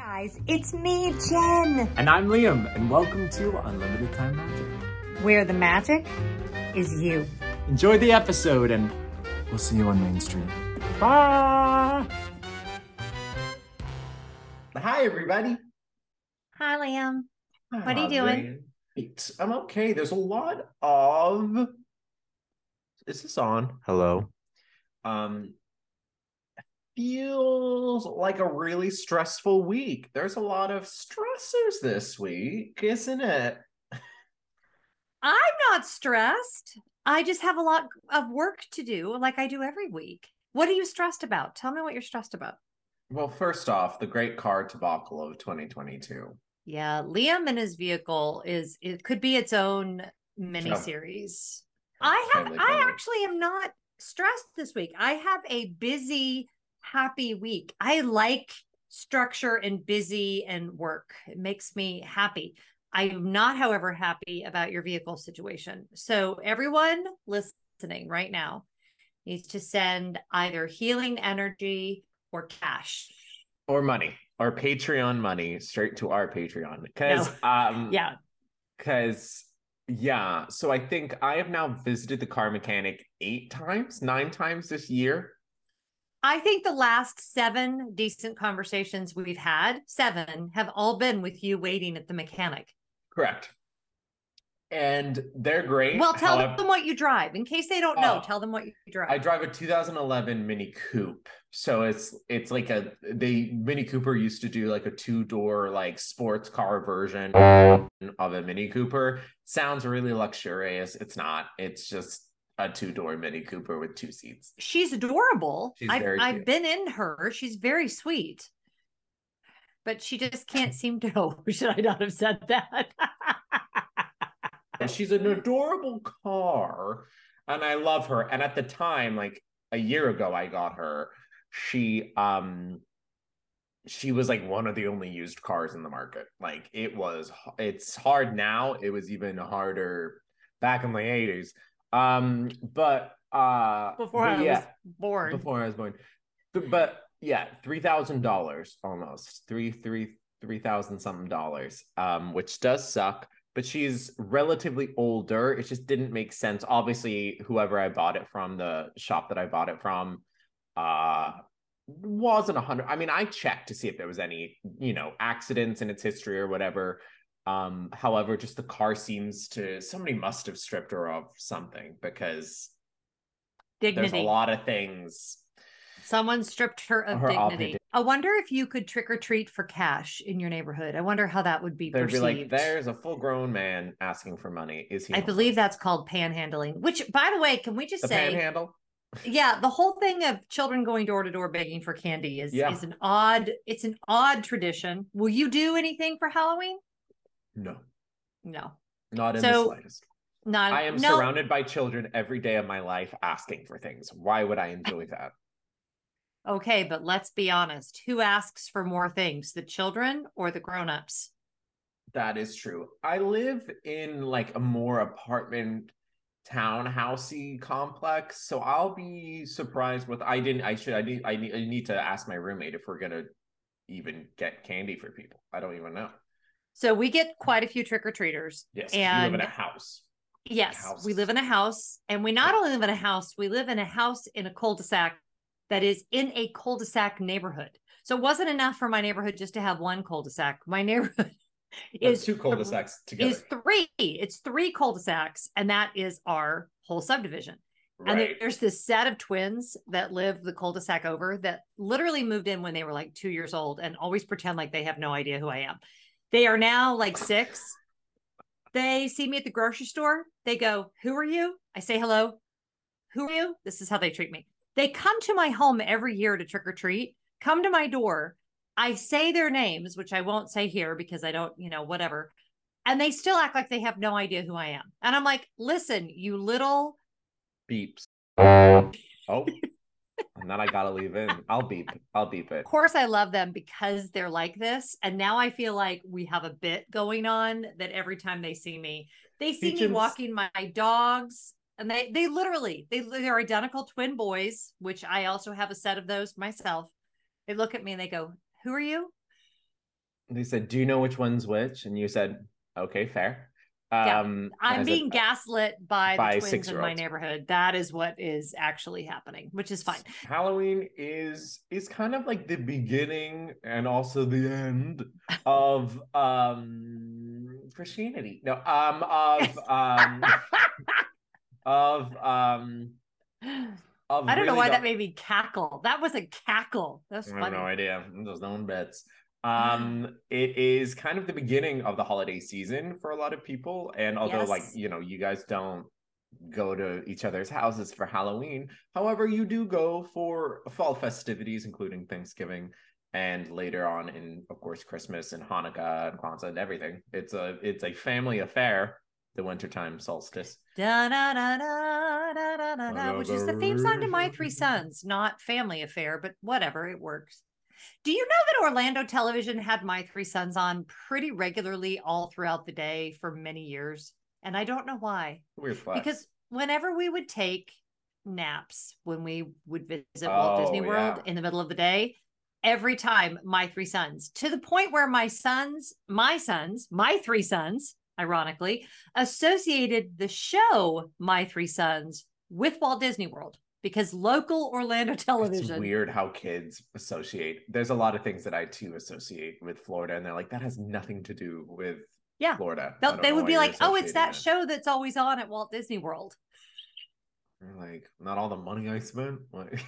guys, it's me, Jen, And I'm Liam, and welcome to Unlimited Time Magic. where the magic is you. Enjoy the episode, and we'll see you on Main Street. Bye! Hi, everybody. Hi, Liam. What are you doing? Great. I'm okay. There's a lot of. Is this on? Hello. Um, feels like a really stressful week. There's a lot of stressors this week, isn't it? I'm not stressed. I just have a lot of work to do, like I do every week. What are you stressed about? Tell me what you're stressed about. Well, first off, the great car debacle of 2022. Yeah, Liam and his vehicle is it could be its own mini series. I have I actually am not stressed this week. I have a busy, happy week. I like structure and busy and work. It makes me happy. I'm not, however, happy about your vehicle situation. So everyone listening right now needs to send either healing energy or cash. or money or patreon money straight to our patreon because um Yeah. because yeah so i think i have now visited the car mechanic eight times nine times this year I think the last seven decent conversations we've had, seven, have all been with you waiting at the mechanic. correct and they're great Well, tell However, them what you drive. In case they don't know, Oh. tell them what you drive. i drive a 2011 mini coupe so it's it's like a they mini cooper used to do like a two-door like sports car version of a mini cooper sounds really luxurious it's not it's just a two-door mini cooper with two seats She's adorable. She's I've, very I've been in her. She's very sweet. But she just can't seem to. Oh, should I not have said that? She's an adorable car and i love her and at the time like a year ago i got her she um she was like one of the only used cars in the market like it was it's hard now it was even harder back in the 80s um but uh Before but I yeah was born. before i was born but, but yeah three thousand dollars almost three three three thousand something dollars um which does suck but she's relatively older. It just didn't make sense. Obviously, whoever I bought it from, the shop that I bought it from, uh wasn't a hundred. I mean, I checked to see if there was any, you know, accidents in its history or whatever. Um, however, just the car seems to somebody must have stripped her of something because there's a lot of things. Someone stripped her of Her dignity. dig- I wonder if you could trick or treat for cash in your neighborhood. I wonder how that would be They'd be perceived. like, "There's a full-grown man asking for money. Is he?" I believe that's called panhandling. Which, by the way, can we just the say, panhandle. yeah, the whole thing of children going door to door begging for candy is Yeah. is an odd. It's an odd tradition. Will you do anything for Halloween? No, No, not in So, the slightest. not. I am no. surrounded by children every day of my life asking for things. Why would I enjoy that? Okay, but let's be honest. Who asks for more things, the children or the grown-ups? That is true. I live in like a more apartment townhousey complex, so I'll be surprised with I didn't I should I need I need I need to ask my roommate if we're gonna even get candy for people. I don't even know. So we get quite a few trick or treaters. Yes, you live in a house. Yes, we live in a house, and we not only live in a house, we live in a house in a cul-de-sac that is in a cul-de-sac neighborhood. So it wasn't enough for my neighborhood just to have one cul-de-sac. My neighborhood is two cul-de-sacs together. is three. It's three cul-de-sacs, and that is our whole subdivision. And right. there's this set of twins that live the cul-de-sac over that literally moved in when they were like two years old and always pretend like they have no idea who I am. They are now like six. They see me at the grocery store. They go, Who are you? I say hello. Who are you? This is how they treat me. They come to my home every year to trick or treat, come to my door. I say their names, which I won't say here because I don't, you know, whatever. And they still act like they have no idea who I am. And I'm like, listen, you little beeps. Oh, oh. And then I gotta leave in. I'll beep. I'll beep it. of course I love them because they're like this. And now I feel like we have a bit going on that every time they see me, they see me walking my dogs. And they they literally they they're identical twin boys, which I also have a set of those myself. They look at me and they go, Who are you? they said, "Do you know which one's which?" And you said, "Okay, fair." Yeah, Um, I'm being said, gaslit by, by the twins in my neighborhood. That is what is actually happening, which is fine. Halloween is is kind of like the beginning and also the end of um Christianity. No, um of um of um of I don't know really why the- that made me cackle. That was a cackle. That's I have no idea. There's no one bets. Um, it is kind of the beginning of the holiday season for a lot of people, and although, like you know, you guys don't go to each other's houses for Halloween, however, you do go for fall festivities, including Thanksgiving, and later on in, of course, Christmas and Hanukkah and Kwanzaa and everything. It's a it's a family affair. The wintertime solstice. Da, da, da, da, da, da, da, da, which is the theme song to My Three Sons, not Family Affair, but whatever, it works. Do you know that Orlando Television had My Three Sons on pretty regularly all throughout the day for many years? And I don't know why. Weird flex. Because whenever we would take naps when we would visit Walt oh, Disney Oh, World yeah. in the middle of the day, every time my three sons, to the point where my sons, my sons, my three sons, ironically, associated the show My Three Sons with Walt Disney World because local Orlando television. It's weird how kids associate. There's a lot of things that I too associate with Florida, and they're like, that has nothing to do with Yeah. Florida. They would be like, oh, it's that show that's always on at Walt Disney World. You're like, not all the money I spent. Like,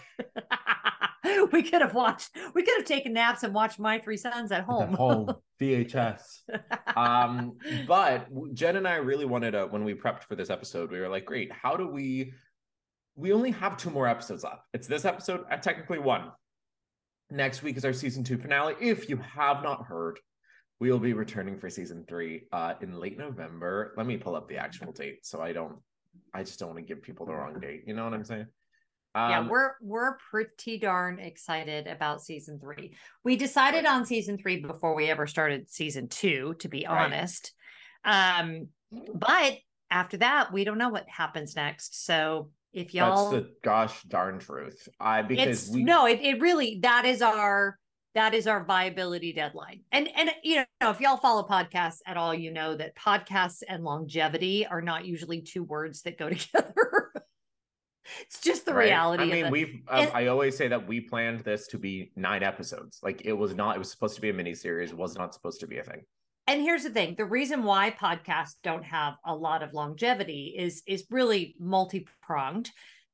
we could have watched, we could have taken naps and watched My Three Sons at at home. home VHS. um, but Jen and I really wanted to when we prepped for this episode, we were like, great, how do we? We only have two more episodes left. It's this episode, uh, technically one. Next week is our season two finale. If you have not heard, we will be returning for season three uh, in late November. Let me pull up the actual date so I don't. I just don't want to give people the wrong date. You know what I'm saying? yeah, Um, we're we're pretty darn excited about season three. We decided on season three before we ever started season two, to be Right. honest. Um, but after that, we don't know what happens next. So if that's y'all the gosh darn truth. I because it's we no, it, it really that is our that is our viability deadline. And and you know, if y'all follow podcasts at all, you know that podcasts and longevity are not usually two words that go together. it's just the Right? reality. I of mean, we've. Um, I always say that we planned this to be nine episodes. Like it was not. It was supposed to be a mini series. It was not supposed to be a thing. And here's the thing the reason why podcasts don't have a lot of longevity is is really multi-pronged.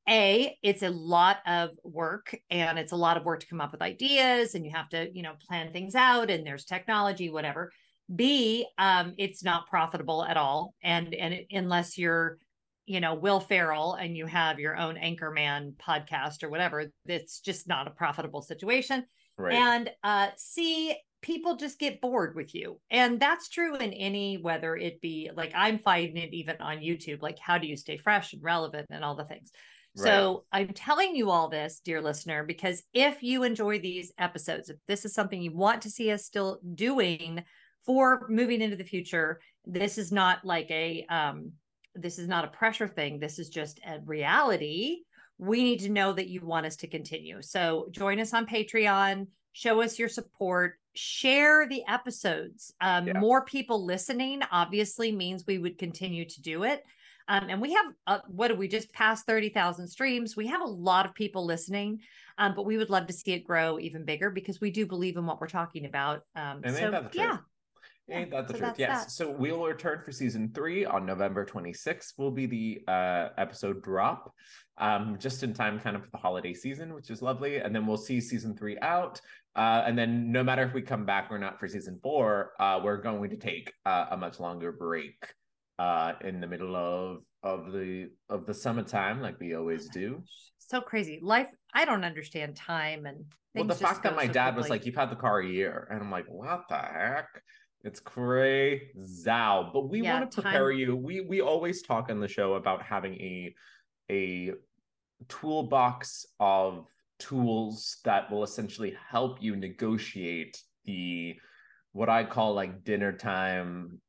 A it's a lot of work and it's a lot of work to come up with ideas and you have to you know plan things out and there's technology whatever. B um it's not profitable at all and and it, unless you're you know will ferrell and you have your own anchorman podcast or whatever it's just not a profitable situation. Right. and uh C, people just get bored with you. And that's true in any whether it be like I'm finding it even on YouTube, like how do you stay fresh and relevant and all the things. So I'm telling you all this, dear listener, because if you enjoy these episodes, if this is something you want to see us still doing for moving into the future, this is not like a um this is not a pressure thing. This is just a reality. We need to know that you want us to continue. So join us on Patreon, show us your support, share the episodes. Um, Yeah. More people listening obviously means we would continue to do it. Um, and we have, uh, what do we just pass 30,000 streams? We have a lot of people listening, um, but we would love to see it grow even bigger because we do believe in what we're talking about. Um, And so, ain't that the truth? yeah, Ain't that the so truth? Yes. that. So we'll return for season three on November 26th. Will be the uh, episode drop, um, just in time, kind of for the holiday season, which is lovely. And then we'll see season three out. Uh, and then no matter if we come back or not for season four, uh, we're going to take uh, a much longer break uh, in the middle of of the of the summertime, like we always do. so crazy. Life, I don't understand time and Well, the fact that my so dad was like, "You've had the car a year," and I'm like, "What the heck?" It's crazy, but we Yeah, want to prepare time- you. We we always talk on the show about having a a toolbox of tools that will essentially help you negotiate the what I call like dinner time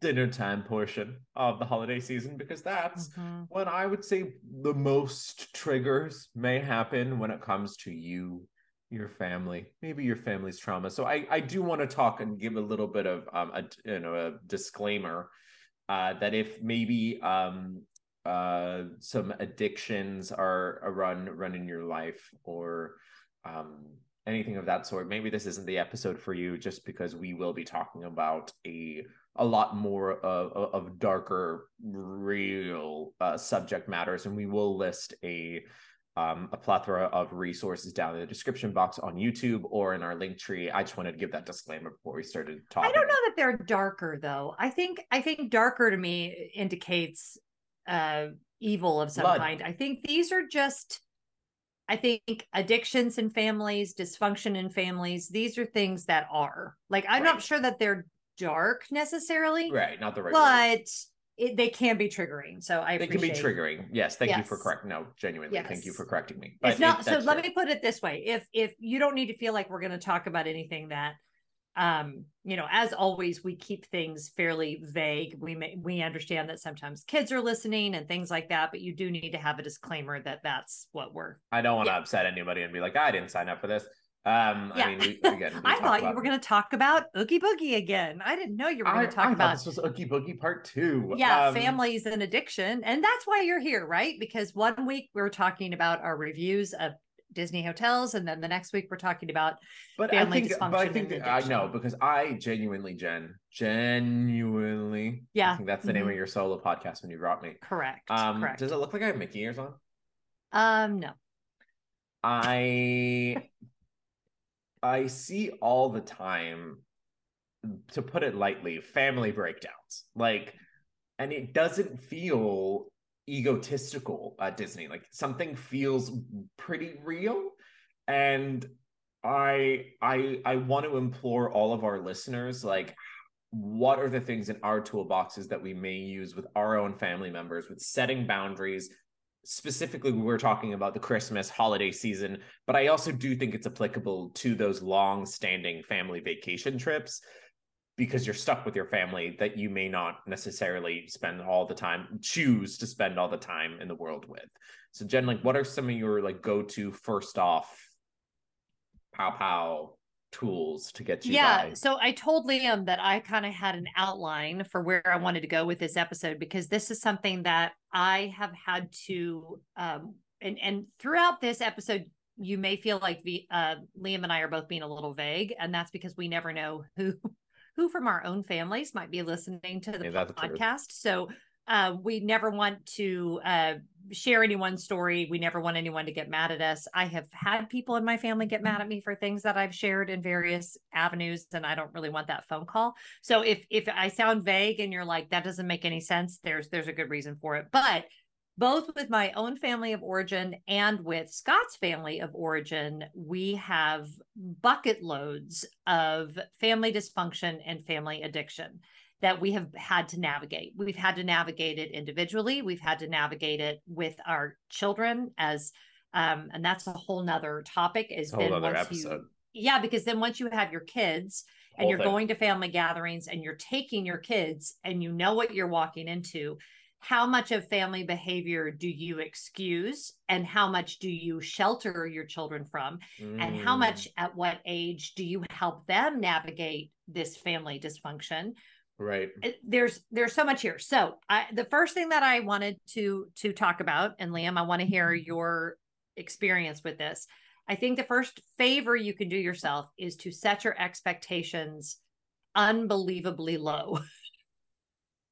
dinner time portion of the holiday season because that's Mhm. when I would say the most triggers may happen when it comes to you your family, maybe your family's trauma. So I I do want to talk and give a little bit of um a you know a disclaimer uh that if maybe um uh some addictions are a run run in your life or um anything of that sort, maybe this isn't the episode for you just because we will be talking about a a lot more of, of darker real uh, subject matters and we will list a um, a plethora of resources down in the description box on YouTube or in our link tree. I just wanted to give that disclaimer before we started talking. I don't know that they're darker though. I think I think darker to me indicates uh evil of some Blood. kind. I think these are just I think addictions in families, dysfunction in families, these are things that are. Like I'm Right. not sure that they're dark necessarily, Right, not the right word. but it, they can be triggering. So I They can be triggering. Yes, thank you for Yes. correct. No, genuinely, thank you for correcting me. it's But not it- so let fair. me put it this way if if you don't need to feel like we're going to talk about anything that um you know as always we keep things fairly vague we may we understand that sometimes kids are listening and things like that but you do need to have a disclaimer that that's what we're I don't want to Yeah. upset anybody and be like, I didn't sign up for this. Um, Yeah. I mean, we, again, we i thought you were going to talk about oogie boogie again i didn't know you were going to talk I about this was Oogie Boogie Part Two. yeah Um, families and addiction and that's why you're here right because one week we were talking about our reviews of disney hotels and then the next week we're talking about But I family think, but I dysfunction think that- I know because I genuinely, Jen, genuinely, Yeah. I think that's the name Mhm. of your solo podcast when you brought me. correct Um, correct does it look like I have Mickey ears on? um no I I see all the time, to put it lightly, family breakdowns. Like, and it doesn't feel egotistical at Disney. Like something feels pretty real. And I I I want to implore all of our listeners, like, what are the things in our toolboxes that we may use with our own family members with setting boundaries specifically we're talking about the christmas holiday season but i also do think it's applicable to those long standing family vacation trips because you're stuck with your family that you may not necessarily spend all the time choose to spend all the time in the world with so jen like what are some of your like go-to first off pow pow tools to get you yeah by? so i told liam that i kind of had an outline for where i wanted to go with this episode because this is something that i have had to um and and throughout this episode you may feel like the uh liam and i are both being a little vague and that's because we never know who who from our own families might be listening to the Yeah, podcast so uh, we never want to uh, share anyone's story. We never want anyone to get mad at us. I have had people in my family get mad at me for things that I've shared in various avenues, and I don't really want that phone call. So if if I sound vague and you're like that doesn't make any sense, there's there's a good reason for it. But both with my own family of origin and with Scott's family of origin, we have bucket loads of family dysfunction and family addiction that we have had to navigate. We've had to navigate it individually. We've had to navigate it with our children as um, and that's a whole nother topic is Whole then other once episode. you yeah, because then once you have your kids and Whole you're thing. going to family gatherings and you're taking your kids and you know what you're walking into, how much of family behavior do you excuse and how much do you shelter your children from? And how Mm. much at what age do you help them navigate this family dysfunction? right there's there's so much here so i the first thing that i wanted to to talk about and liam i want to hear your experience with this i think the first favor you can do yourself is to set your expectations unbelievably low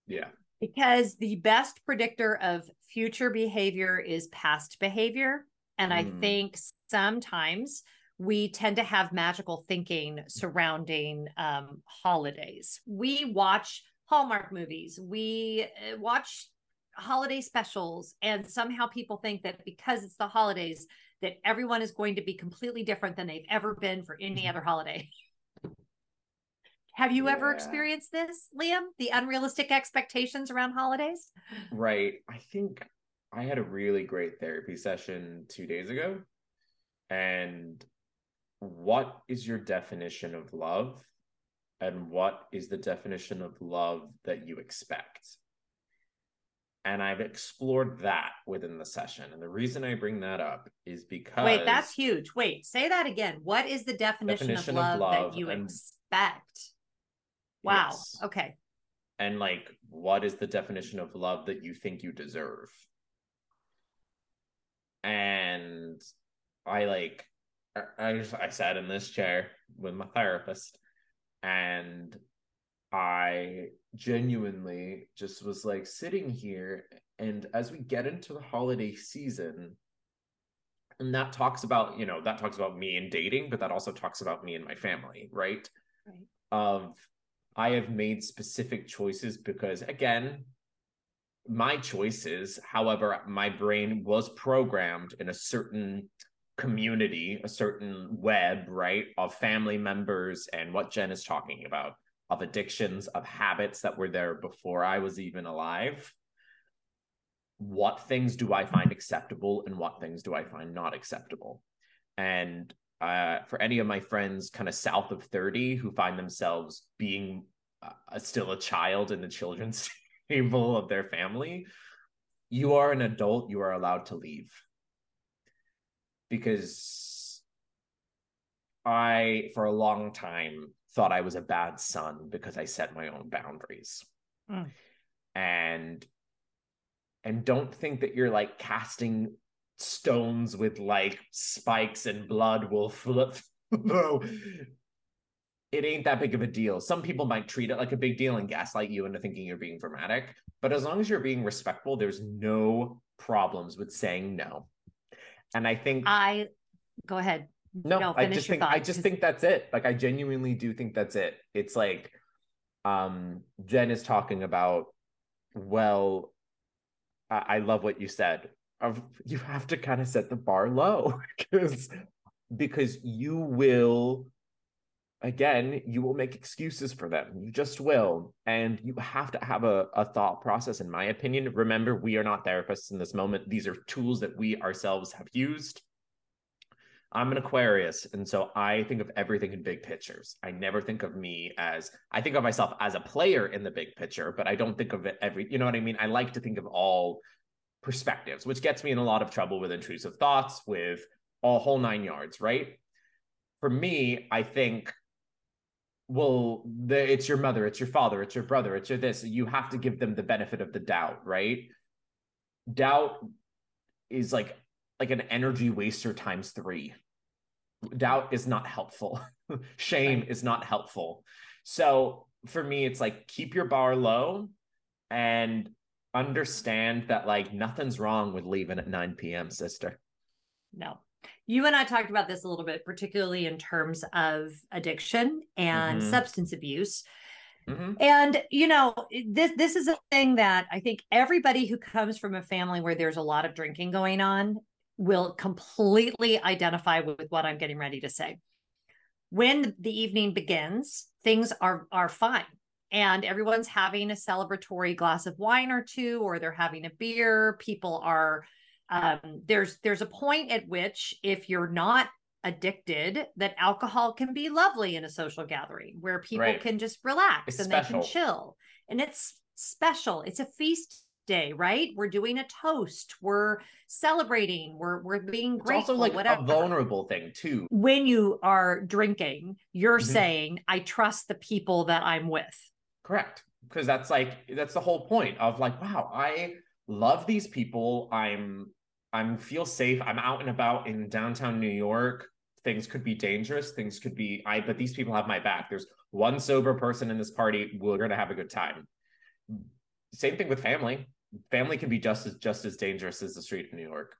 yeah because the best predictor of future behavior is past behavior. And i Mm. think sometimes we tend to have magical thinking surrounding um, holidays. We watch hallmark movies. We uh, watch holiday specials. And somehow people think that because it's the holidays that everyone is going to be completely different than they've ever been for any other holiday have you ever experienced this liam the unrealistic expectations around holidays Right. I think I had a really great therapy session two days ago. And what is your definition of love? And what is the definition of love that you expect? and I've explored that within the session. And the reason I bring that up is because Wait, that's huge. Wait, say that again. What is the definition, Definition of, of love love that you expect? Wow. Yes. Okay. and like what is the definition of love that you think you deserve and i like I, just i sat in this chair with my therapist and i genuinely just was like sitting here and as we get into the holiday season and that talks about you know that talks about me and dating but that also talks about me and my family right Right. of I have made specific choices because, again, my choices, however, my brain was programmed in a certain community, a certain web, right, of family members and what Jen is talking about, of addictions, of habits that were there before I was even alive. What things do I find acceptable and what things do I find not acceptable? And uh, for any of my friends kind of south of 30 who find themselves being uh, still a child in the children's table of their family, you are an adult, you are allowed to leave. Because I, for a long time, thought I was a bad son because I set my own boundaries. Mm. And and don't think that you're like casting stones with like spikes and blood will flip no it ain't that big of a deal some people might treat it like a big deal and gaslight you into thinking you're being dramatic but as long as you're being respectful there's no problems with saying no and i think I go ahead. no, no, I just think I just just 'cause- think that's it. Like I genuinely do think that's it. It's like um Jen is talking about well I, I love what you said. Of you have to kind of set the bar low because because you will again you will make excuses for them you just will and you have to have a, a thought process in my opinion remember we are not therapists in this moment these are tools that we ourselves have used I'm an Aquarius, and so I think of everything in big pictures. I never think of me as I think of myself as a player in the big picture, but I don't think of it every. You know what I mean? I like to think of all perspectives, which gets me in a lot of trouble with intrusive thoughts, with a whole nine yards. Right? For me, I think, well, the, it's your mother, it's your father, it's your brother, it's your this. You have to give them the benefit of the doubt, right? Doubt is like like an energy waster times three. Doubt is not helpful. Shame Right. is not helpful. So for me, it's like keep your bar low and understand that like nothing's wrong with leaving at 9 p.m., sister. No. You and I talked about this a little bit, particularly in terms of addiction and Mhm. substance abuse. Mhm. And you know, this this is a thing that I think everybody who comes from a family where there's a lot of drinking going on will completely identify with what I'm getting ready to say. When the evening begins, things are are fine. And everyone's having a celebratory glass of wine or two, or they're having a beer. People are um, there's there's a point at which if you're not addicted that alcohol can be lovely in a social gathering where people Right. can just relax It's and they can chill and it's special it's a feast day right we're doing a toast we're celebrating we're we're being It's grateful also like whatever a vulnerable thing too. when you are drinking you're Mhm. saying i trust the people that i'm with Correct. Because that's like that's the whole point of like, wow, I love these people. I'm I'm feel safe. I'm out and about in downtown New York. Things could be dangerous. Things could be I but these people have my back. There's one sober person in this party. We're gonna have a good time. Same thing with family. Family can be just as just as dangerous as the street in New York.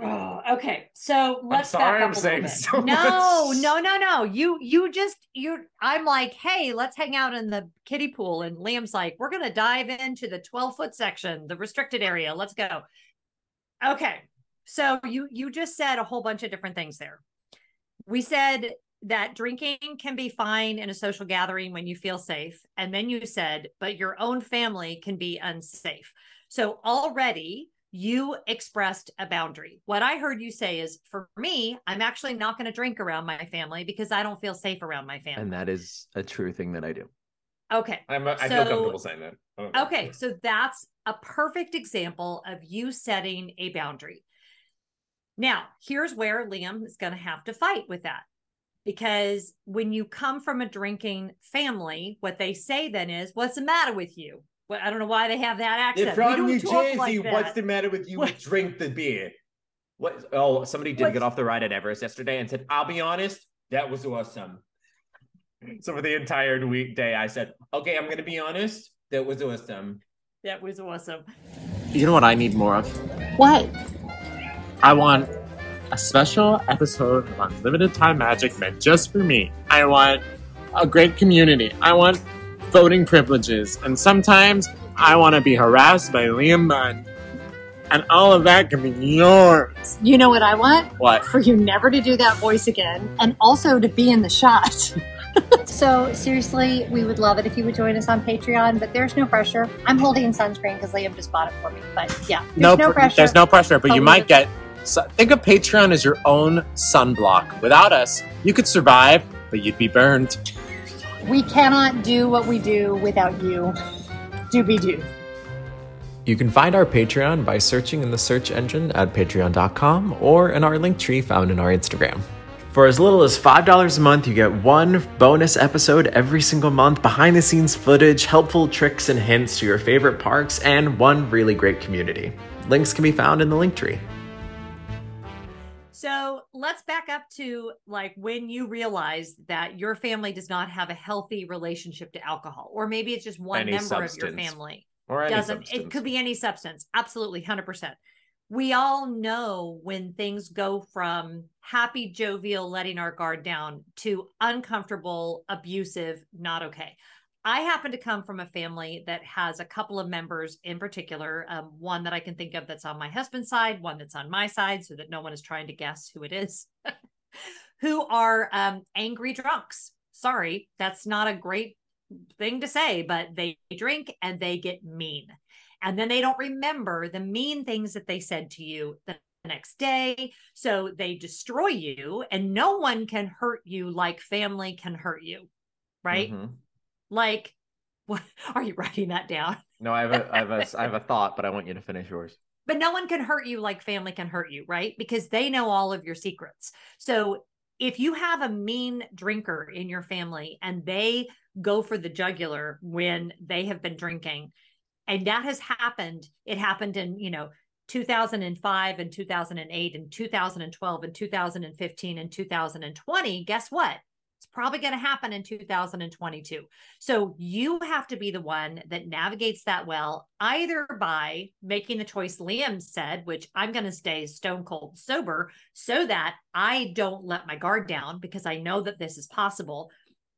Oh, okay, so let's sorry back I'm up a saying so no, much. no, no, no. You, you just you. I'm like, hey, let's hang out in the kiddie pool, and Liam's like, we're gonna dive into the 12 foot section, the restricted area. Let's go. Okay, so you you just said a whole bunch of different things there. We said that drinking can be fine in a social gathering when you feel safe, and then you said, but your own family can be unsafe. So already you expressed a boundary. What I heard you say is for me, I'm actually not going to drink around my family because I don't feel safe around my family. And that is a true thing that I do. Okay. I'm, I feel comfortable saying that. I. Okay, so that's a perfect example of you setting a boundary. Now, here's where Liam is going to have to fight with that. Because when you come from a drinking family, what they say then is, What's the matter with you? Well, I don't know why they have that accent. If We from New Jersey, like what's the matter with you? What? Drink the beer. What? Oh, somebody did What's- get off the ride at Everest yesterday and said, "I'll be honest, that was awesome." So for the entire weekday, I said, "Okay, I'm gonna be honest, that was awesome." That was awesome. You know what I need more of? What? I want a special episode of Unlimited Time Magic meant just for me. I want a great community. I want voting privileges. And sometimes I want to be harassed by Liam Munn. And all of that can be yours. You know what I want? What? For you never to do that voice again, and also to be in the shot. So seriously, we would love it if you would join us on Patreon, but there's no pressure. I'm holding sunscreen because Liam just bought it for me. But yeah, there's no, pr- pressure. There's no pressure, but But you might would- get. So think of Patreon as your own sunblock. Without us, you could survive, but you'd be burned. We cannot do what we do without you. Doobie doo. You can find our Patreon by searching in the search engine at patreon.com or in our link tree found in our Instagram. For as little as $5 a month, you get one bonus episode every single month, behind the scenes footage, helpful tricks and hints to your favorite parks, and one really great community. Links can be found in the link tree. So let's back up to like when you realize that your family does not have a healthy relationship to alcohol, or maybe it's just one Any member of your family. Or doesn't it could be any substance. Absolutely 100% we all know when things go from happy jovial letting our guard down to uncomfortable abusive not okay i happen to come from a family that has a couple of members in particular um, one that i can think of that's on my husband's side one that's on my side so that no one is trying to guess who it is who are um, angry drunks sorry that's not a great thing to say, but they drink and they get mean. And then they don't remember the mean things that they said to you the next day. So they destroy you, and no one can hurt you like family can hurt you. Right? Mhm. Like, what are you writing that down? No, I have a, I have a, I have a thought, but I want you to finish yours. but no one can hurt you like family can hurt you, right? Because they know all of your secrets. So if you have a mean drinker in your family and they go for the jugular when they have been drinking, and that has happened, it happened in, you know, 2005 and 2008 and 2012 and 2015 and 2020. Guess what? It's probably going to happen in 2022. So you have to be the one that navigates that well, either by making the choice Liam said, which I'm going to stay stone cold sober so that I don't let my guard down because I know that this is possible,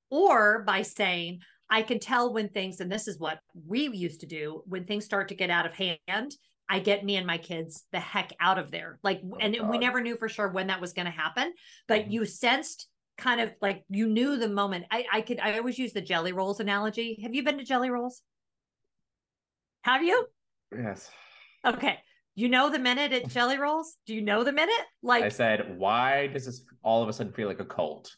or by saying, I can tell when things, and this is what we used to do when things start to get out of hand. I get me and my kids the heck out of there. Like, and we never knew for sure when that was going to happen, but Mhm. you sensed kind of like you knew the moment. I, I could, I always use the jelly rolls analogy. Have you been to jelly rolls? Have you? Yes. Okay. You know the minute at jelly rolls? Do you know the minute? Like, I said, why does this all of a sudden feel like a cult?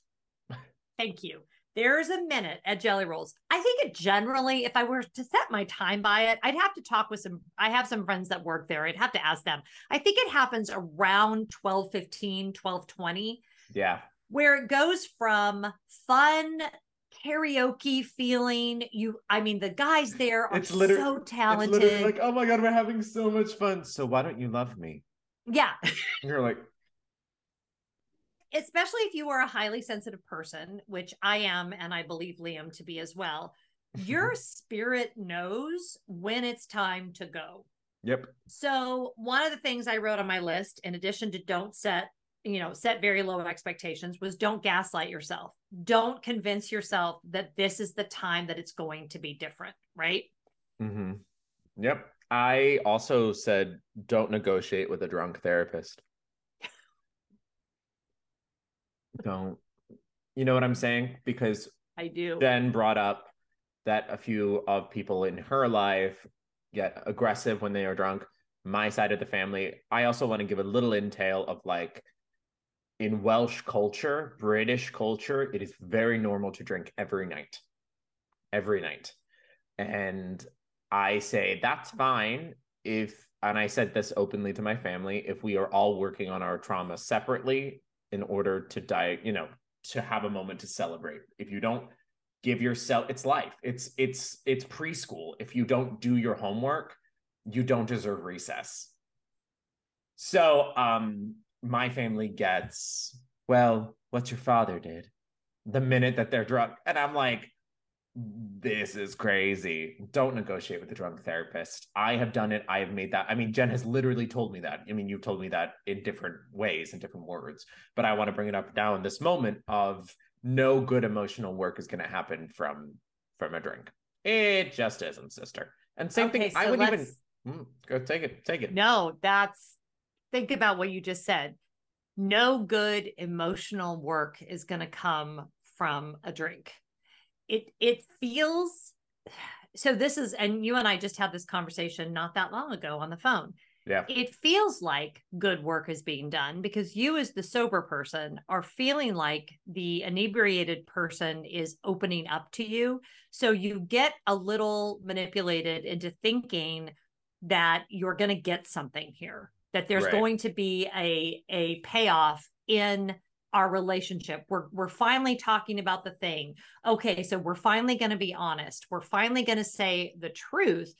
Thank you. There's a minute at Jelly Rolls. I think it generally, if I were to set my time by it, I'd have to talk with some. I have some friends that work there. I'd have to ask them. I think it happens around 12 15, 12 20, Yeah. Where it goes from fun karaoke feeling. You, I mean, the guys there are It's literally- so It's talented. literally like, oh my god, we're having so much fun. So why don't you love me? yeah. You're like, especially if you are a highly sensitive person, which I am, and I believe Liam to be as well, your spirit knows when it's time to go. yep. So, one of the things I wrote on my list, in addition to don't set, you know, set very low expectations, was don't gaslight yourself. Don't convince yourself that this is the time that it's going to be different, right? Mm-hmm. Yep. I also said, don't negotiate with a drunk therapist. don't. You know what I'm saying? Because I do. Jen brought up that a few of people in her life get aggressive when they are drunk. My side of the family. I also want to give a little entail of like in Welsh culture, British culture, it is very normal to drink every night. every night. And I say, that's fine if, and I said this openly to my family, if we are all working on our trauma separately in order to die, you know, to have a moment to celebrate. If you don't give yourself, it's life. It's, it's, it's preschool. If you don't do your homework, you don't deserve recess. So, um, my family gets, well, what your father did the minute that they're drunk. And I'm like, this is crazy. Don't negotiate with the drunk therapist. I have done it. I have made that. I mean, Jen has literally told me that. I mean, you've told me that in different ways, in different words, but I want to bring it up now in this moment of no good emotional work is going to happen from from a drink. It just isn't, sister. And same Okay, thing. I wouldn't even Mm, go take it. Take it. No, that's think about what you just said. No good emotional work is going to come from a drink. It it feels so this is and you and I just had this conversation not that long ago on the phone. Yeah. It feels like good work is being done because you as the sober person are feeling like the inebriated person is opening up to you. So you get a little manipulated into thinking that you're going to get something here that there's Right. going to be a a payoff in our relationship we're we're finally talking about the thing okay so we're finally going to be honest we're finally going to say the truth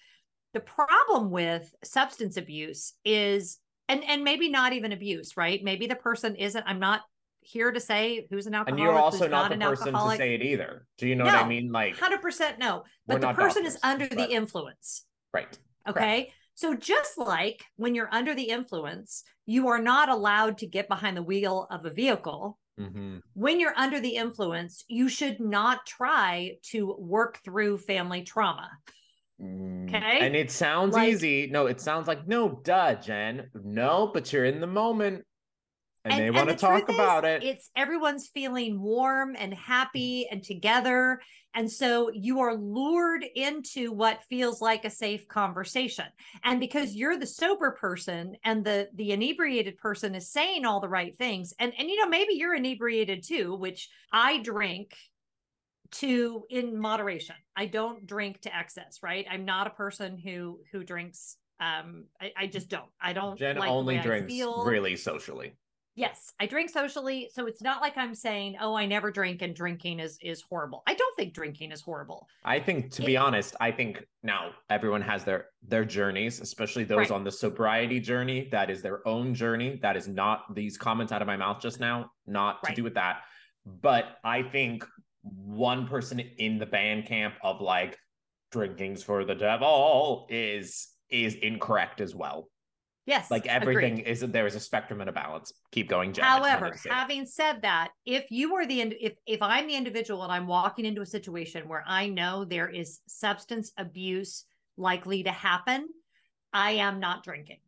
the problem with substance abuse is and and maybe not even abuse right maybe the person isn't i'm not here to say who's an alcoholic. And alcoholic you're also not, an the person to say it either. Do you know what I mean? Like, 100% no but the not person is under but- the influence right. Okay. So just like when you're under the influence, you are not allowed to get behind the wheel of a vehicle. Mm-hmm. When you're under the influence, you should not try to work through family trauma. Okay. And it sounds Like- easy. No, it sounds like no, duh, Jen. No, but you're in the moment, and, they want to the talk about is, it. It's everyone's feeling warm and happy and together. And so you are lured into what feels like a safe conversation. And because you're the sober person and the the inebriated person is saying all the right things, and and you know, maybe you're inebriated too, which I drink to in moderation. I don't drink to excess, right? I'm not a person who who drinks um I, I just don't. I don't Jen like only drinks really socially. Yes, I drink socially, so it's not like I'm saying, "Oh, I never drink and drinking is is horrible." I don't think drinking is horrible. I think, to be honest, I think now everyone has their their journeys, especially those Right. on the sobriety journey. That is their own journey. That is not these comments out of my mouth just now. Not to do with that. But I think one person in the band camp of like drinking's for the devil is is incorrect as well. Yes, Like everything agreed. is there is a spectrum and a balance. Keep going, Jen. I just wanted However, to say that. having said that, if you are the if if I'm the individual and I'm walking into a situation where I know there is substance abuse likely to happen, I am not drinking.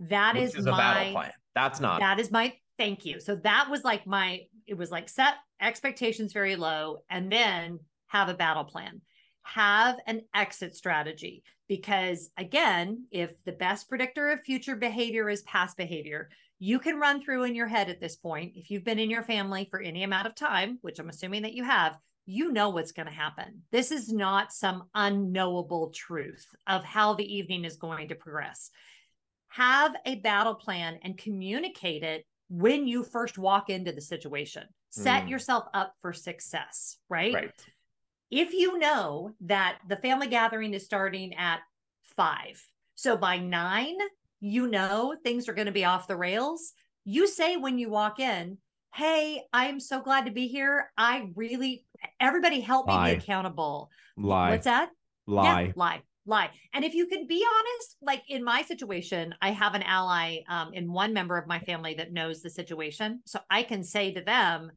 That is, is a battle plan. That's not that is my thank you. So that was like my it was like set expectations very low and then have a battle plan. Have an exit strategy because again, if the best predictor of future behavior is past behavior, you can run through in your head at this point if you've been in your family for any amount of time, which I'm assuming that you have, you know what's going to happen. This is not some unknowable truth of how the evening is going to progress have a battle plan and communicate it when you first walk into the situation. Set Mm. yourself up for success, right? right. If you know that the family gathering is starting at five, so by nine, you know things are going to be off the rails. You say when you walk in, Hey, I'm so glad to be here. I really, everybody help me be accountable. Lie. What's that? Lie. Yeah, lie, lie. And if you can be honest, like in my situation, I have an ally um, in one member of my family that knows the situation. So I can say to them,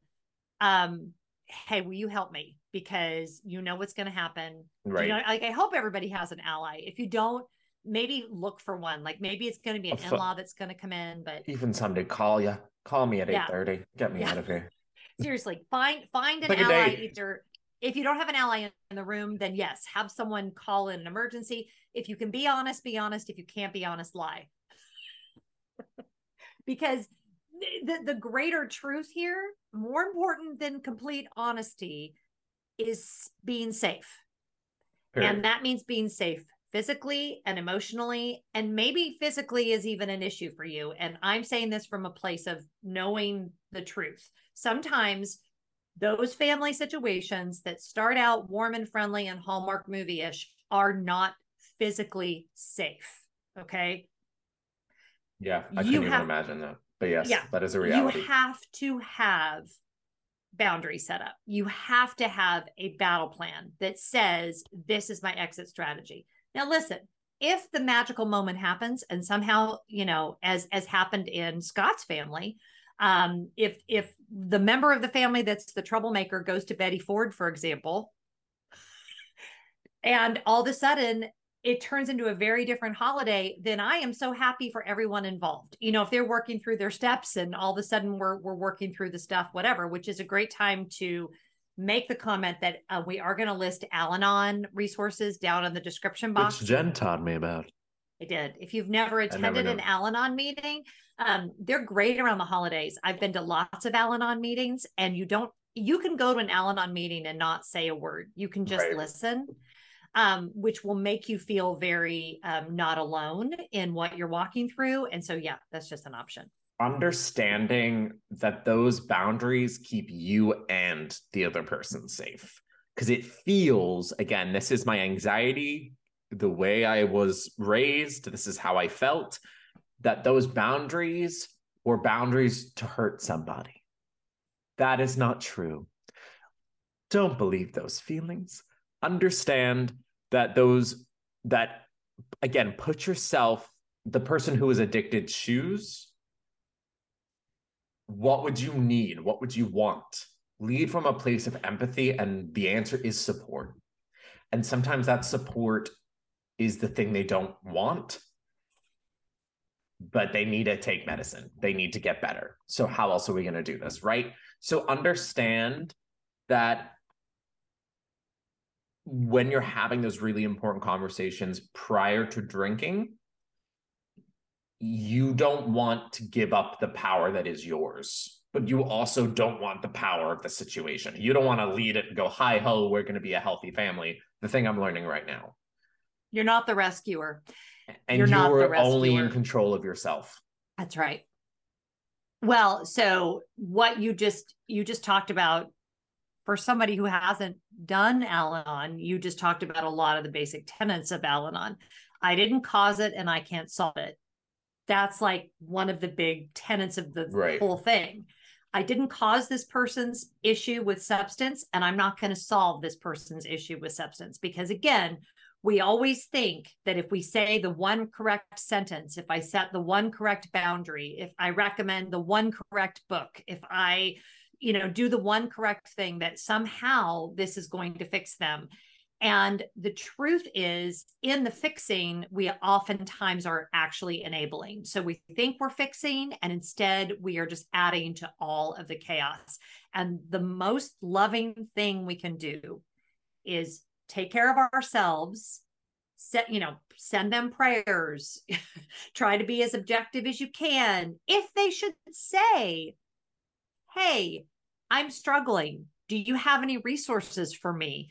um, hey, will you help me? Because you know what's going to happen. Right. You know, like I hope everybody has an ally. If you don't, maybe look for one. Like maybe it's going to be an in-law that's going to come in, but Even somebody call you. Call me at Yeah. eight thirty. Get me Yeah. out of here. seriously find find an ally either if you don't have an ally in, in the room then yes have someone call in an emergency if you can be honest be honest if you can't be honest lie because the, the greater truth here more important than complete honesty is being safe Period. And that means being safe physically and emotionally. And maybe physically is even an issue for you. And I'm saying this from a place of knowing the truth. Sometimes those family situations that start out warm and friendly and Hallmark movie ish are not physically safe. Okay. yeah, I you couldn't even have- imagine that. But yes, Yeah, that is a reality. You have to have boundaries set up. You have to have a battle plan that says, this is my exit strategy. Now, listen, if the magical moment happens and somehow, you know, as as happened in Scott's family, um, if if the member of the family that's the troublemaker goes to Betty Ford, for example, and all of a sudden it turns into a very different holiday, then I am so happy for everyone involved. You know, if they're working through their steps and all of a sudden we're we're working through the stuff, whatever, which is a great time to make the comment that uh, we are going to list Al-Anon resources down in the description box. Which Jen taught me about. I did. If you've never never attended an knew. Al Anon meeting, um, they're great around the holidays. I've been to lots of Al Anon meetings, and you don't, you can go to an Al Anon meeting and not say a word. You can just Right. listen, um, which will make you feel very um, not alone in what you're walking through. And so, yeah, that's just an option. understanding that those boundaries keep you and the other person safe because it feels again this is my anxiety the way i was raised this is how i felt that those boundaries were boundaries to hurt somebody that is not true don't believe those feelings understand that those that again put yourself the person who is addicted shoes what would you need? What would you want? Lead from a place of empathy, and the answer is support. And sometimes that support is the thing they don't want, but they need to take medicine. They need to get better. So, how else are we going to do this? Right. So, understand that when you're having those really important conversations prior to drinking, you don't want to give up the power that is yours, but you also don't want the power of the situation. You don't want to lead it and go, hi ho, we're going to be a healthy family. The thing I'm learning right now. You're not the rescuer. And You're not the you're only in control of yourself. That's right. Well, so what you just you just talked about for somebody who hasn't done Al-Anon, you just talked about a lot of the basic tenets of Al-Anon. I didn't cause it and I can't solve it. That's like one of the big tenets of the Right. whole thing. I didn't cause this person's issue with substance, and I'm not going to solve this person's issue with substance because, again, we always think that if we say the one correct sentence, if I set the one correct boundary, if I recommend the one correct book, if I, you know, do the one correct thing, that somehow this is going to fix them. And the truth is, in the fixing, we oftentimes are actually enabling. So we think we're fixing, and instead we are just adding to all of the chaos. And the most loving thing we can do is take care of ourselves set you know send them prayers try to be as objective as you can if they should say hey i'm struggling do you have any resources for me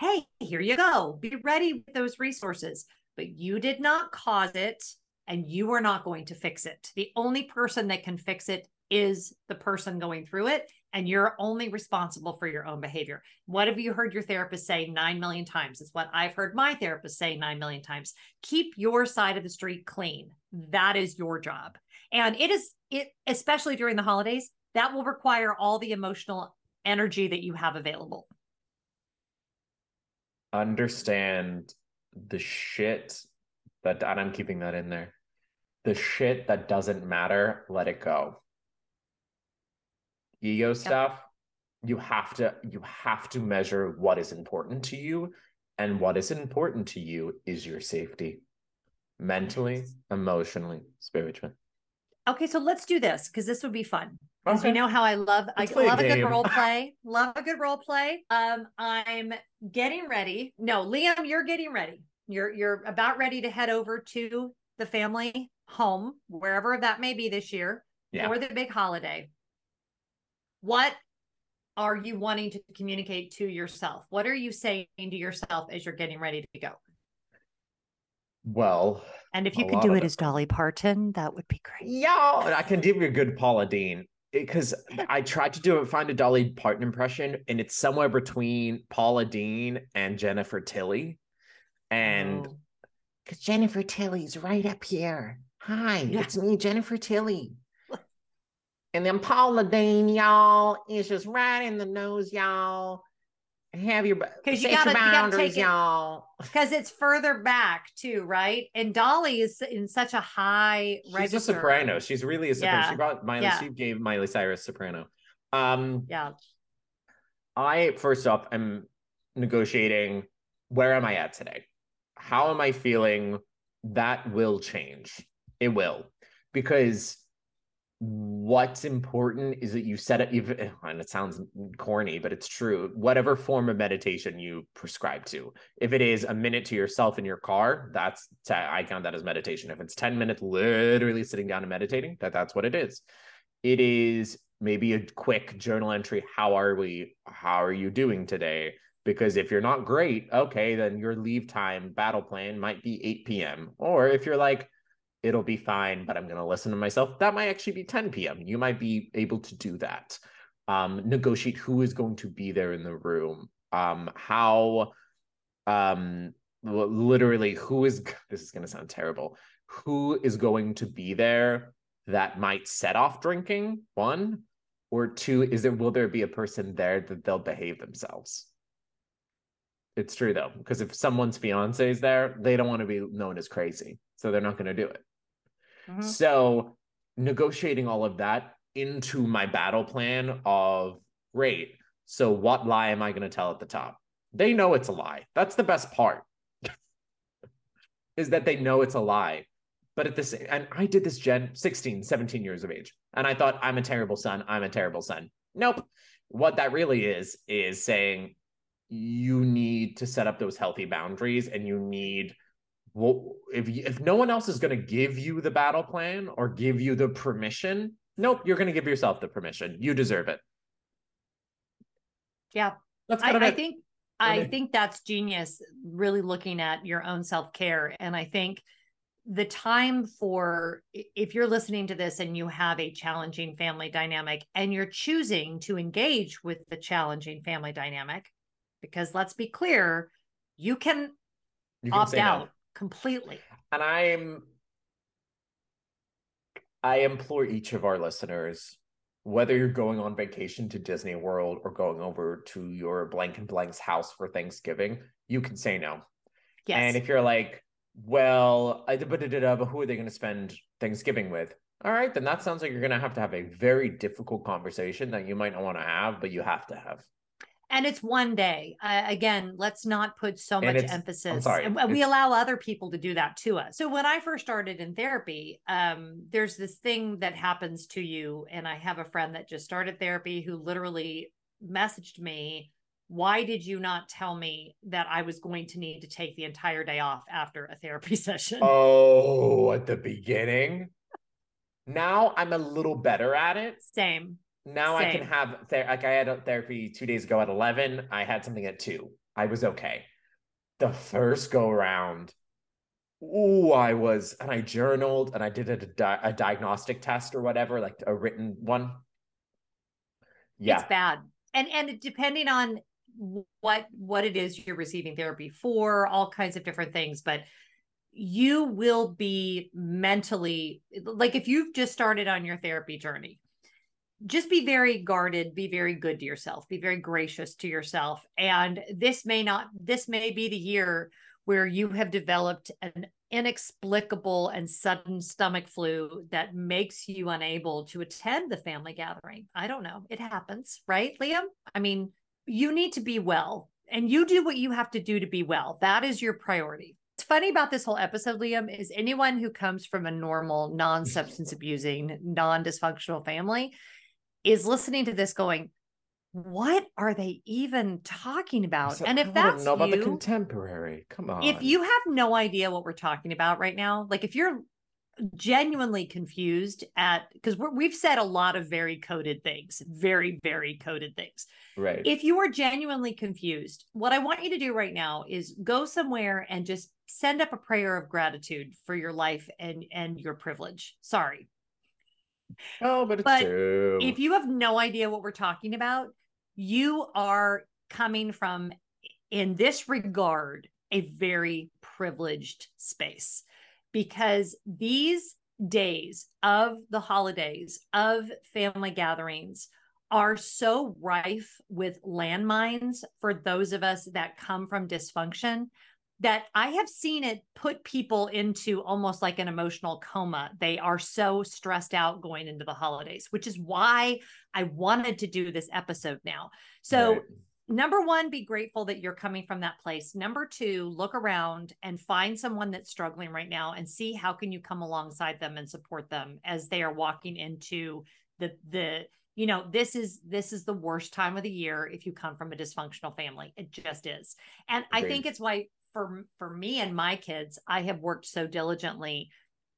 hey here you go be ready with those resources but you did not cause it and you are not going to fix it the only person that can fix it is the person going through it and you're only responsible for your own behavior. What have you heard your therapist say 9 million times? It's what I've heard my therapist say 9 million times. Keep your side of the street clean. That is your job. And it is it especially during the holidays, that will require all the emotional energy that you have available. Understand the shit that, and I'm keeping that in there. The shit that doesn't matter, let it go. ego stuff you have to you have to measure what is important to you and what is important to you is your safety mentally emotionally spiritually Okay, so let's do this because this would be fun. Because Okay. you know how I love Let's I play a love a, good role play. love a good role play. Um, I'm getting ready. No, Liam, you're getting ready. You're you're about ready to head over to the family home, wherever that may be this year, Yeah. for the big holiday. What are you wanting to communicate to yourself? What are you saying to yourself as you're getting ready to go? Well, And if you could do it as Dolly Parton, that would be great. yeah, I can give you a good Paula Deen because eh, I tried to do it, find a Dolly Parton impression, and it's somewhere between Paula Deen and Jennifer Tilly. And Oh. because Jennifer Tilly's right up here. Hi, Yeah. it's me, Jennifer Tilly. And then Paula Deen, y'all, is just right in the nose, y'all. Have your 'Cause you gotta- your you gotta boundaries, take it- y'all. because it's further back too, right? And Dolly is in such a high She's register. a soprano. She's really a soprano. Yeah. She brought Miley. Yeah. She gave Miley Cyrus soprano. Um, Yeah. I first off I'm negotiating where am I at today? How am I feeling? That will change. It will. Because what's important is that you set it even eh, and it sounds corny, but it's true. Whatever form of meditation you prescribe to. If it is a minute to yourself in your car, that's I count that as meditation. If it's 10 minutes literally sitting down and meditating, that that's what it is. It is maybe a quick journal entry. How are we? How are you doing today? Because if you're not great, okay, then your leave time battle plan might be 8 p.m. Or if you're like, it'll be fine, but I'm going to listen to myself, that might actually be 10 p.m. You might be able to do that. Um, negotiate who is going to be there in the room. Um, how, um, literally, who is, this is going to sound terrible, who is going to be there that might set off drinking? One, or two, is there, will there be a person there that they'll behave themselves? It's true though, because if someone's fiance is there, they don't want to be known as crazy. So they're not going to do it. Mhm. So negotiating all of that into my battle plan of great. So what lie am I going to tell at the top? They know it's a lie. That's the best part. is that they know it's a lie. But at the same and I did this Jen 16, 17 years of age. And I thought I'm a terrible son. I'm a terrible son. Nope. What that really is is saying you need to set up those healthy boundaries and you need well, if if no one else is going to give you the battle plan or give you the permission, nope, you're going to give yourself the permission. You deserve it. Yeah. That's I, I think I think that's genius, really looking at your own self-care. And I think the time for if you're listening to this and you have a challenging family dynamic and you're choosing to engage with the challenging family dynamic, because let's be clear, you can You can opt out completely. And I'm I implore each of our listeners, whether you're going on vacation to Disney World or going over to your blank and blank's house for Thanksgiving, you can say no. Yes. And if you're like, well, I but but who are they going to spend Thanksgiving with? All right, then that sounds like you're going to have to have a very difficult conversation that you might not want to have, but you have to have. And it's one day uh, again let's not put so And much emphasis sorry, we allow other people to do that to us so when i first started in therapy um, there's this thing that happens to you and i have a friend that just started therapy who literally messaged me why did you not tell me that i was going to need to take the entire day off after a therapy session Oh, at the beginning. Now I'm a little better at it. same Now I can have ther- like I had a therapy two days ago at eleven. I had something at two. I was okay. The first go around, ooh, I was, and I journaled and I did a, di- a diagnostic test or whatever, like a written one. Yeah, it's bad and and depending on what what it is you're receiving therapy for all kinds of different things but you will be mentally like if you've just started on your therapy journey just be very guarded be very good to yourself be very gracious to yourself and this may not this may be the year where you have developed an inexplicable and sudden stomach flu that makes you unable to attend the family gathering. I don't know. It happens, right, Liam? I mean, you need to be well and you do what you have to do to be well. That is your priority. What's funny about this whole episode, Liam, is anyone who comes from a normal, non substance abusing, non dysfunctional family is listening to this going, what are they even talking about? So and if that's know about the contemporary, come on. if you have no idea what we're talking about right now, like if you're genuinely confused at because we've said a lot of very coded things, very, very coded things. Right. If you are genuinely confused, what I want you to do right now is go somewhere and just send up a prayer of gratitude for your life and and your privilege. Sorry. Oh, but it's But true. If you have no idea what we're talking about, you are coming from in this regard a very privileged space because these days of the holidays of family gatherings are so rife with landmines for those of us that come from dysfunction that I have seen it put people into almost like an emotional coma. They are so stressed out going into the holidays, which is why I wanted to do this episode now. So, Right. number one, be grateful that you're coming from that place. Number two, look around and find someone that's struggling right now and see how can you come alongside them and support them as they are walking into the the you know this is this is the worst time of the year if you come from a dysfunctional family it just is and i think it's why for for me and my kids i have worked so diligently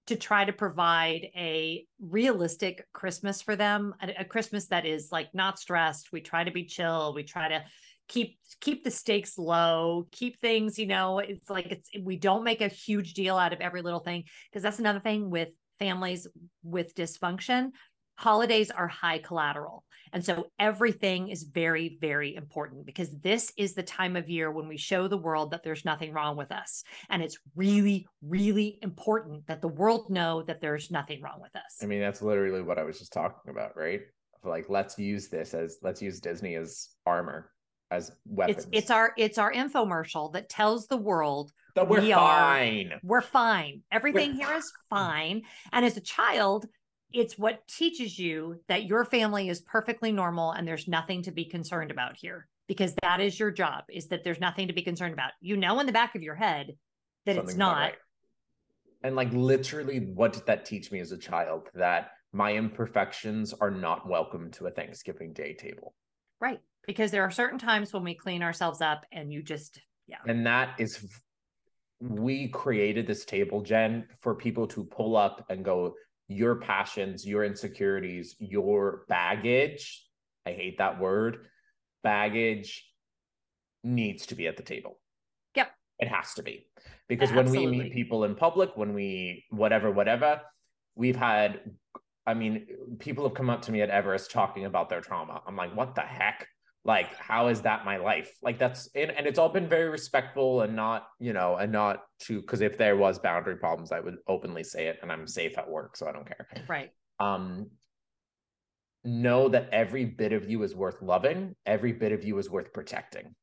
to try to provide a realistic christmas for them a, a christmas that is like not stressed. We try to be chill. We try to keep keep the stakes low keep things you know it's like it's we don't make a huge deal out of every little thing because that's another thing with families with dysfunction. Holidays are high collateral and so everything is very very important because this is the time of year when we show the world that there's nothing wrong with us and it's really really important that the world know that there's nothing wrong with us I mean, that's literally what I was just talking about, right? Like, let's use this as let's use Disney as armor, as weapons. it's it's our it's our infomercial that tells the world that we're we are- fine. we're fine. Everything We're here is fine. And as a child, it's what teaches you that your family is perfectly normal and there's nothing to be concerned about here because that is your job is that there's nothing to be concerned about. You know in the back of your head that it's not not. right. And like literally, what did that teach me as a child? That my imperfections are not welcome to a Thanksgiving Day table. Right. Because there are certain times when we clean ourselves up and you just yeah. And that is we created this table, Jen, for people to pull up and go, your passions, your insecurities, your baggage. I hate that word. Baggage needs to be at the table. Yep. It has to be. Because when we meet people in public, when we whatever, whatever, we've had I mean, people have come up to me at Everest talking about their trauma. I'm like, what the heck? Like, how is that my life? Like, that's and, and it's all been very respectful and not, you know, and not to because if there was boundary problems, I would openly say it, and I'm safe at work, so I don't care. Right. Um, know that every bit of you is worth loving, every bit of you is worth protecting,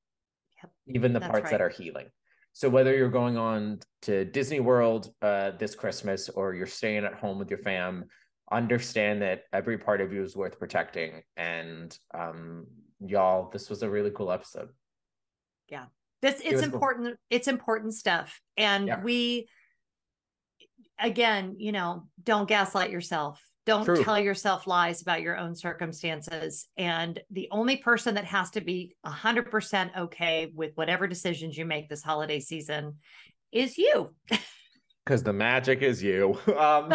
Yep. even the That's parts that are healing. So whether you're going on to Disney World uh, this Christmas or you're staying at home with your fam, understand that every part of you is worth protecting. And um, y'all, this was a really cool episode. Yeah. This it's cool. important. It's important stuff. And Yeah. we again, you know, don't gaslight yourself. Don't True. tell yourself lies about your own circumstances. And the only person that has to be 100% okay with whatever decisions you make this holiday season is you. Because the magic is you. Um,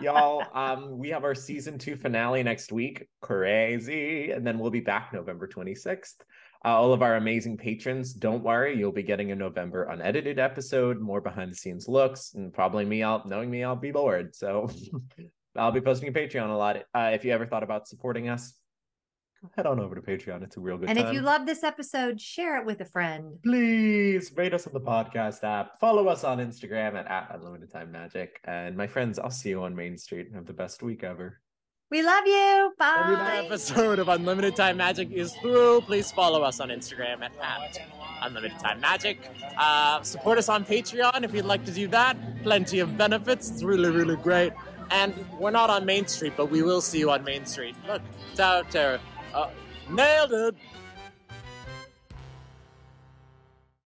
y'all um we have our season two finale next week. Crazy. And then we'll be back november 26th uh, all of our amazing patrons don't worry you'll be getting a november unedited episode more behind the scenes looks and probably me out knowing me i'll be bored. So i'll be posting a patreon a lot. Uh, if you ever thought about supporting us head on over to patreon it's a real good and time if you love this episode, share it with a friend. please rate us on the podcast app follow us on instagram at, at unlimited time magic and my friends i'll see you on main street have the best week ever We love you. Bye. Every Bye. episode of Unlimited Time Magic is through. Please follow us on Instagram at, at Unlimited Time Magic. Uh, support us on Patreon if you'd like to do that. Plenty of benefits. It's really, really great. And we're not on Main Street, but we will see you on Main Street. Look, it's out there. Uh, nailed it.